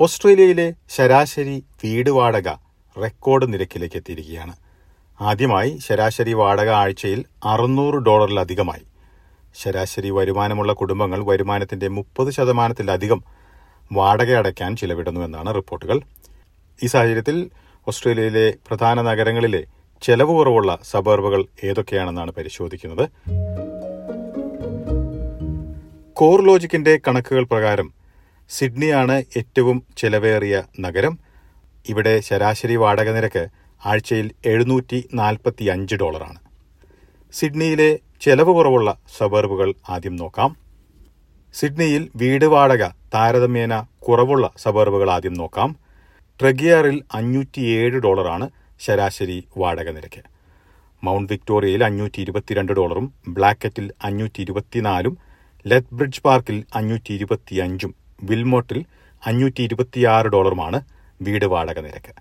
ഓസ്ട്രേലിയയിലെ ശരാശരി വീട് വാടക റെക്കോർഡ് നിരക്കിലേക്ക് എത്തിയിരിക്കുകയാണ്. ആദ്യമായി ശരാശരി വാടക ആഴ്ചയിൽ അറുന്നൂറ് ഡോളറിലധികമായി. ശരാശരി വരുമാനമുള്ള കുടുംബങ്ങൾ വരുമാനത്തിന്റെ മുപ്പത് ശതമാനത്തിലധികം വാടക അടയ്ക്കാൻ ചിലവിടുന്നുവെന്നാണ് റിപ്പോർട്ടുകൾ. ഈ സാഹചര്യത്തിൽ ഓസ്ട്രേലിയയിലെ പ്രധാന നഗരങ്ങളിലെ ചെലവ് കുറവുള്ള സബർബുകൾ ഏതൊക്കെയാണെന്നാണ് പരിശോധിക്കുന്നത്. കോർ ലോജിക്കിന്റെ കണക്കുകൾ പ്രകാരം സിഡ്നിയാണ് ഏറ്റവും ചെലവേറിയ നഗരം. ഇവിടെ ശരാശരി വാടക നിരക്ക് ആഴ്ചയിൽ എഴുന്നൂറ്റി നാൽപ്പത്തി അഞ്ച് ഡോളറാണ്. സിഡ്നിയിലെ ചെലവ് കുറവുള്ള സബർബുകൾ ആദ്യം നോക്കാം. സിഡ്നിയിൽ വീട് വാടക താരതമ്യേന കുറവുള്ള സബർബുകൾ ആദ്യം നോക്കാം. ട്രഗിയാറിൽ അഞ്ഞൂറ്റിയേഴ് ഡോളറാണ് ശരാശരി വാടക നിരക്ക്. മൗണ്ട് വിക്ടോറിയയിൽ അഞ്ഞൂറ്റി ഇരുപത്തിരണ്ട് ഡോളറും ബ്ലാക്കറ്റിൽ അഞ്ഞൂറ്റി ഇരുപത്തിനാലും ലെത്ത് ബ്രിഡ്ജ് പാർക്കിൽ അഞ്ഞൂറ്റി ഇരുപത്തിയഞ്ചും വിൽമോട്ടിൽ അഞ്ഞൂറ്റി ഇരുപത്തിയാറ് ഡോളറുമാണ് വീട് വാടക നിരക്ക്.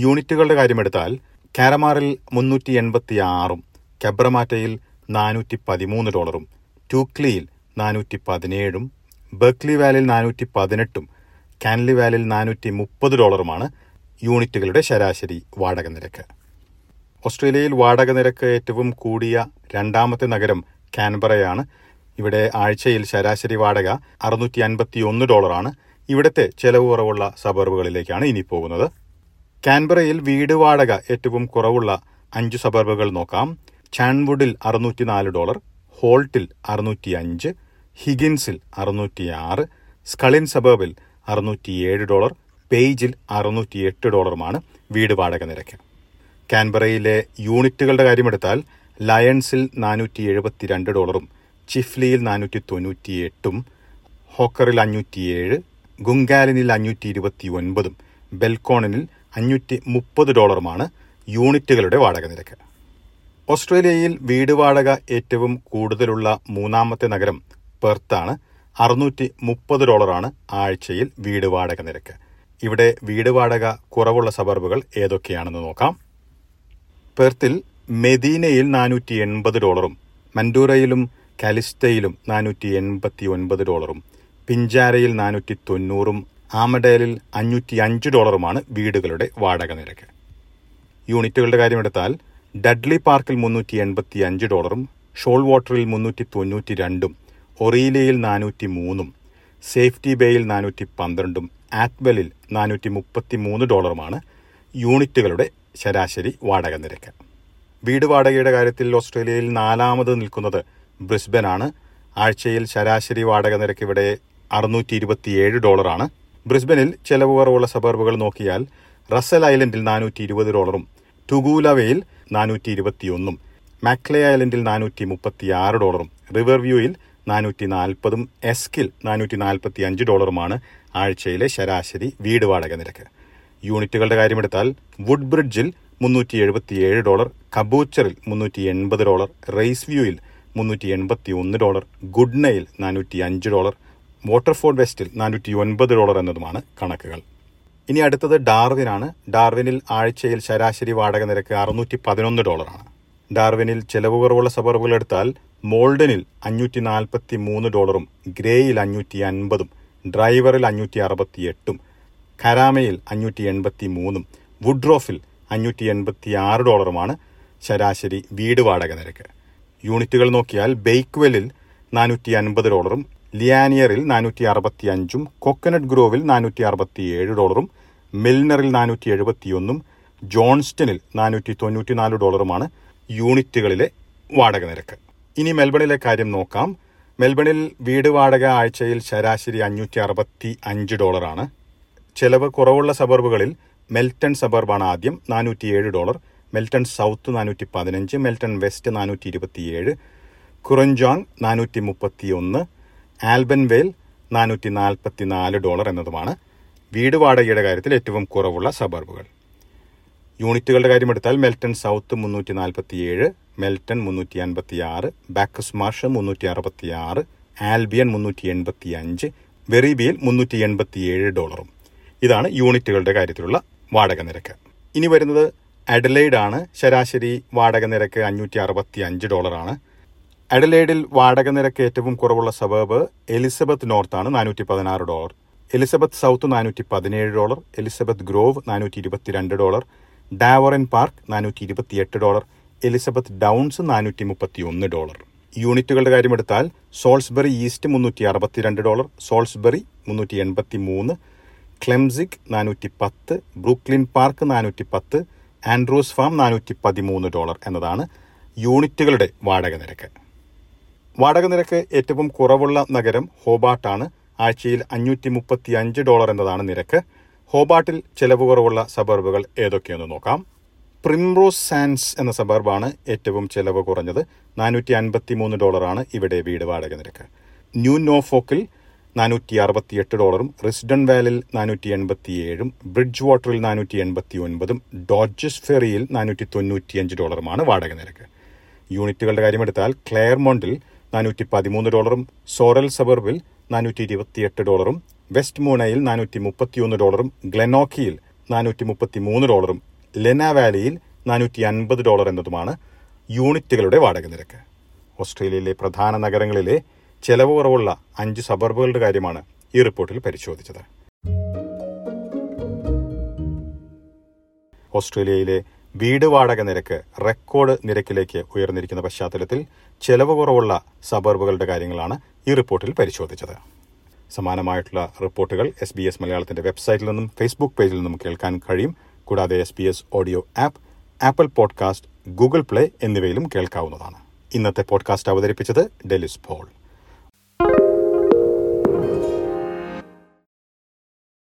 യൂണിറ്റുകളുടെ കാര്യമെടുത്താൽ കാരമാറിൽ മുന്നൂറ്റി എൺപത്തി ആറും കെബ്രമാറ്റയിൽ നാനൂറ്റി പതിമൂന്ന് ഡോളറും ടൂക്ലിയിൽ നാനൂറ്റി പതിനേഴും ബെർക്ലി വാലിൽ നാനൂറ്റി പതിനെട്ടും കാൻലി വാലിൽ നാനൂറ്റി മുപ്പത് ഡോളറുമാണ് യൂണിറ്റുകളുടെ ശരാശരി വാടക നിരക്ക്. ഓസ്ട്രേലിയയിൽ വാടക നിരക്ക് ഏറ്റവും കൂടിയ രണ്ടാമത്തെ നഗരം കാൻബറയാണ് ഇവിടെ ആഴ്ചയിൽ ശരാശരി വാടക അറുന്നൂറ്റി അൻപത്തി ഒന്ന് ഡോളറാണ്. ഇവിടുത്തെ ചെലവ് കുറവുള്ള സബർബുകളിലേക്കാണ് ഇനി പോകുന്നത്. കാൻബറയിൽ വീട് വാടക ഏറ്റവും കുറവുള്ള അഞ്ച് സബർബുകൾ നോക്കാം. ചാൻവുഡിൽ അറുന്നൂറ്റി നാല് ഡോളർ ഹോൾട്ടിൽ അറുന്നൂറ്റി അഞ്ച് ഹിഗിൻസിൽ അറുന്നൂറ്റി ആറ് സ്കളിൻ സബർബിൽ അറുന്നൂറ്റിയേഴ് ഡോളർ പേജിൽ അറുന്നൂറ്റി എട്ട് ഡോളറുമാണ് വീട് വാടക നിരക്ക്. കാൻബറയിലെ യൂണിറ്റുകളുടെ കാര്യമെടുത്താൽ ലയൺസിൽ നാനൂറ്റി എഴുപത്തിരണ്ട് ഡോളറും ചിഫ്ലിയിൽ നാനൂറ്റി തൊണ്ണൂറ്റി എട്ടും ഹോക്കറിൽ അഞ്ഞൂറ്റിയേഴ് ഗുങ്കാലിനിൽ അഞ്ഞൂറ്റി ഇരുപത്തി ഒൻപതും ബെൽക്കോണിനിൽ അഞ്ഞൂറ്റി മുപ്പത് ഡോളറുമാണ് യൂണിറ്റുകളുടെ വാടക നിരക്ക്. ഓസ്ട്രേലിയയിൽ വീട് വാടക ഏറ്റവും കൂടുതലുള്ള മൂന്നാമത്തെ നഗരം പെർത്താണ്. അറുന്നൂറ്റി മുപ്പത് ഡോളറാണ് ആഴ്ചയിൽ വീട് വാടക നിരക്ക്. ഇവിടെ വീട് വാടക കുറവുള്ള സബർബുകൾ ഏതൊക്കെയാണെന്ന് നോക്കാം. പെർത്തിൽ മെദീനയിൽ നാനൂറ്റി എൺപത് ഡോളറും മൻഡൂറയിലും കാലിസ്റ്റയിലും നാനൂറ്റി എൺപത്തി ഒൻപത് ഡോളറും പിഞ്ചാരയിൽ നാനൂറ്റി തൊണ്ണൂറും ആമഡേലിൽ അഞ്ഞൂറ്റി അഞ്ച് ഡോളറുമാണ് വീടുകളുടെ വാടക നിരക്ക്. യൂണിറ്റുകളുടെ കാര്യമെടുത്താൽ ഡഡ്ലി പാർക്കിൽ മുന്നൂറ്റി എൺപത്തി അഞ്ച് ഡോളറും ഷോൾ വാട്ടറിൽ മുന്നൂറ്റി തൊണ്ണൂറ്റി രണ്ടും ഒറീലയിൽ നാനൂറ്റി മൂന്നും സേഫ്റ്റി ബേയിൽ നാനൂറ്റി പന്ത്രണ്ടും ആറ്റ്വെലിൽ നാനൂറ്റി മുപ്പത്തി മൂന്ന് ഡോളറുമാണ് യൂണിറ്റുകളുടെ ശരാശരി വാടക നിരക്ക്. വീട് വാടകയുടെ കാര്യത്തിൽ ഓസ്ട്രേലിയയിൽ നാലാമത് നിൽക്കുന്നത് ബ്രിസ്ബനാണ്. ആഴ്ചയിൽ ശരാശരി വാടക നിരക്ക് ഇവിടെ അറുന്നൂറ്റി ഇരുപത്തിയേഴ് ഡോളറാണ്. ബ്രിസ്ബനിൽ ചെലവ് കുറവുള്ള സബർബുകൾ നോക്കിയാൽ റസൽ ഐലൻഡിൽ നാനൂറ്റി ഇരുപത് ഡോളറും ടുഗൂലവയിൽ നാനൂറ്റി ഇരുപത്തിയൊന്നും മാക്ലേ ഐലൻഡിൽ നാനൂറ്റി മുപ്പത്തി ആറ് ഡോളറും റിവർ വ്യൂയിൽ നാനൂറ്റി നാൽപ്പതും എസ്കിൽ നാനൂറ്റി നാൽപ്പത്തി അഞ്ച് ഡോളറുമാണ് ആഴ്ചയിലെ ശരാശരി വീട് വാടക നിരക്ക്. യൂണിറ്റുകളുടെ കാര്യമെടുത്താൽ വുഡ് ബ്രിഡ്ജിൽ മുന്നൂറ്റി എഴുപത്തിയേഴ് ഡോളർ കബൂച്ചറിൽ മുന്നൂറ്റി എൺപത് ഡോളർ റേസ് വ്യൂയിൽ മുന്നൂറ്റി എൺപത്തി ഒന്ന് ഡോളർ ഗുഡ്നയിൽ നാനൂറ്റി അഞ്ച് ഡോളർ വാട്ടർഫോർഡ് വെസ്റ്റിൽ നാനൂറ്റി ഒൻപത് ഡോളർ എന്നതുമാണ് കണക്കുകൾ. ഇനി അടുത്തത് ഡാർവിനാണ്. ഡാർവിനിൽ ആഴ്ചയിൽ ശരാശരി വാടക നിരക്ക് അറുന്നൂറ്റി പതിനൊന്ന് ഡോളറാണ്. ഡാർവിനിൽ ചെലവ് കുറവുള്ള സബർബുകൾ എടുത്താൽ മോൾഡനിൽ അഞ്ഞൂറ്റി നാൽപ്പത്തി മൂന്ന് ഡോളറും ഗ്രേയിൽ അഞ്ഞൂറ്റി അൻപതും ഡ്രൈവറിൽ അഞ്ഞൂറ്റി അറുപത്തി എട്ടും കരാമയിൽ അഞ്ഞൂറ്റി എൺപത്തി മൂന്നും വുഡ്രോഫിൽ അഞ്ഞൂറ്റി എൺപത്തി ആറ് ഡോളറുമാണ് ശരാശരി വീട് വാടക നിരക്ക്. യൂണിറ്റുകൾ നോക്കിയാൽ ബെയ്ക്വെലിൽ നാനൂറ്റി അൻപത് ഡോളറും ലിയാനിയറിൽ നാനൂറ്റി അറുപത്തി അഞ്ചും കൊക്കനട്ട് ഗ്രോവിൽ നാനൂറ്റി അറുപത്തി ഏഴ് ഡോളറും മിൽനറിൽ നാനൂറ്റി എഴുപത്തിയൊന്നും ജോൺസ്റ്റണിൽ നാനൂറ്റി തൊണ്ണൂറ്റിനാല് ഡോളറുമാണ് യൂണിറ്റുകളിലെ വാടക നിരക്ക്. ഇനി മെൽബണിലെ കാര്യം നോക്കാം. മെൽബണിൽ വീട് വാടക ആഴ്ചയിൽ ശരാശരി അഞ്ഞൂറ്റി അറുപത്തി അഞ്ച് ഡോളറാണ്. ചെലവ് കുറവുള്ള സബർബുകളിൽ മെൽട്ടൺ സബർബാണ് ആദ്യം നാനൂറ്റിയേഴ് ഡോളർ. മെൽട്ടൺ സൗത്ത് നാനൂറ്റി പതിനഞ്ച് മെൽട്ടൺ വെസ്റ്റ് നാനൂറ്റി ഇരുപത്തിയേഴ് കുറഞ്ചോങ് നാനൂറ്റി മുപ്പത്തി ഒന്ന് ആൽബൻവേൽ നാനൂറ്റി നാൽപ്പത്തി നാല് ഡോളർ എന്നതുമാണ് വീട് വാടകയുടെ കാര്യത്തിൽ ഏറ്റവും കുറവുള്ള സബർബുകൾ. യൂണിറ്റുകളുടെ കാര്യമെടുത്താൽ മെൽട്ടൺ സൗത്ത് മുന്നൂറ്റി നാൽപ്പത്തിയേഴ് മെൽട്ടൺ മുന്നൂറ്റി അൻപത്തി ആറ് ബാക്കസ് മാർഷ് മുന്നൂറ്റി അറുപത്തി ആറ് ആൽബിയൻ മുന്നൂറ്റി എൺപത്തി അഞ്ച് വെറീബിയിൽ മുന്നൂറ്റി എൺപത്തിയേഴ് ഡോളറും. ഇതാണ് യൂണിറ്റുകളുടെ കാര്യത്തിലുള്ള വാടക നിരക്ക്. ഇനി വരുന്നത് അഡലൈഡ് ആണ് ശരാശരി വാടക നിരക്ക് അഞ്ഞൂറ്റി അറുപത്തി അഞ്ച് ഡോളറാണ്. അഡലൈഡിൽ വാടക നിരക്ക് ഏറ്റവും കുറവുള്ള സബേബ് എലിസബത്ത് നോർത്താണ് നാനൂറ്റി പതിനാറ് ഡോളർ. എലിസബത്ത് സൗത്ത് നാനൂറ്റി പതിനേഴ് ഡോളർ. എലിസബത്ത് ഗ്രോവ് നാനൂറ്റി ഇരുപത്തിരണ്ട് ഡോളർ. ഡാവറൻ പാർക്ക് നാനൂറ്റി ഇരുപത്തിയെട്ട് ഡോളർ. എലിസബത്ത് ഡൗൺസ് നാനൂറ്റി മുപ്പത്തി ഒന്ന് ഡോളർ. യൂണിറ്റുകളുടെ കാര്യമെടുത്താൽ സോൾസ്ബറി ഈസ്റ്റ് മുന്നൂറ്റി അറുപത്തിരണ്ട് ഡോളർ സോൾസ്ബറി മുന്നൂറ്റി എൺപത്തി മൂന്ന് ക്ലെംസിക് നാനൂറ്റി പത്ത് ബ്രൂക്ലിൻ പാർക്ക് നാനൂറ്റി പത്ത് ആൻഡ്രൂസ് ഫാം നാനൂറ്റി പതിമൂന്ന് ഡോളർ എന്നതാണ് യൂണിറ്റുകളുടെ വാടക നിരക്ക്. വാടക നിരക്ക് ഏറ്റവും കുറവുള്ള നഗരം ഹോബാട്ടാണ് ആഴ്ചയിൽ അഞ്ഞൂറ്റി മുപ്പത്തി അഞ്ച് ഡോളർ എന്നതാണ് നിരക്ക്. ഹോബാട്ടിൽ ചെലവ് കുറവുള്ള സബർബുകൾ ഏതൊക്കെയെന്ന് നോക്കാം. പ്രിംറോസ് സാൻസ് എന്ന സബർബാണ് ഏറ്റവും ചെലവ് കുറഞ്ഞത്. നാനൂറ്റി അൻപത്തി മൂന്ന് ഡോളറാണ് ഇവിടെ വീട് വാടക നിരക്ക്. ന്യൂ നോഫോക്കിൽ നാനൂറ്റി അറുപത്തിയെട്ട് ഡോളറും റിസ്ഡൺ വാലിൽ നാനൂറ്റി എൺപത്തിയേഴും ബ്രിഡ്ജ് വാട്ടറിൽ നാനൂറ്റി എൺപത്തി ഒൻപതും ഡോഡ്ജസ് ഫെറിയിൽ നാനൂറ്റി തൊണ്ണൂറ്റിയഞ്ച് ഡോളറുമാണ് വാടക നിരക്ക്. യൂണിറ്റുകളുടെ കാര്യമെടുത്താൽ ക്ലെയർമോണ്ടിൽ നാനൂറ്റി പതിമൂന്ന് ഡോളറും സോറൽ സബർബിൽ നാനൂറ്റി ഇരുപത്തിയെട്ട് ഡോളറും വെസ്റ്റ് മൂണയിൽ നാനൂറ്റി മുപ്പത്തിയൊന്ന് ഡോളറും ഗ്ലെനോക്കിയിൽ നാനൂറ്റി മുപ്പത്തി മൂന്ന് ഡോളറും ലെന വാലിയിൽ നാനൂറ്റി അൻപത് ഡോളർ എന്നതുമാണ് യൂണിറ്റുകളുടെ വാടക നിരക്ക്. ഓസ്ട്രേലിയയിലെ പ്രധാന നഗരങ്ങളിലെ ചെലവ് കുറവുള്ള അഞ്ച് സബർബുകളുടെ കാര്യമാണ് ഈ റിപ്പോർട്ടിൽ പരിശോധിച്ചത്. ഓസ്ട്രേലിയയിലെ വീട് വാടക നിരക്ക് റെക്കോർഡ് നിരക്കിലേക്ക് ഉയർന്നിരിക്കുന്ന പശ്ചാത്തലത്തിൽ ചെലവ് കുറവുള്ള സബർബുകളുടെ കാര്യങ്ങളാണ് ഈ റിപ്പോർട്ടിൽ പരിശോധിച്ചത്. സമാനമായിട്ടുള്ള റിപ്പോർട്ടുകൾ എസ് ബി എസ് മലയാളത്തിന്റെ വെബ്സൈറ്റിൽ നിന്നും ഫേസ്ബുക്ക് പേജിൽ നിന്നും കേൾക്കാൻ കഴിയും. കൂടാതെ S B S audio app Apple podcast Google Play എന്നിവയിലും കേൾക്കാവുന്നതാണ്. ഇന്നത്തെ പോഡ്കാസ്റ്റ് അവതരിപ്പിച്ചത് ഡെലിസ് പോൾ.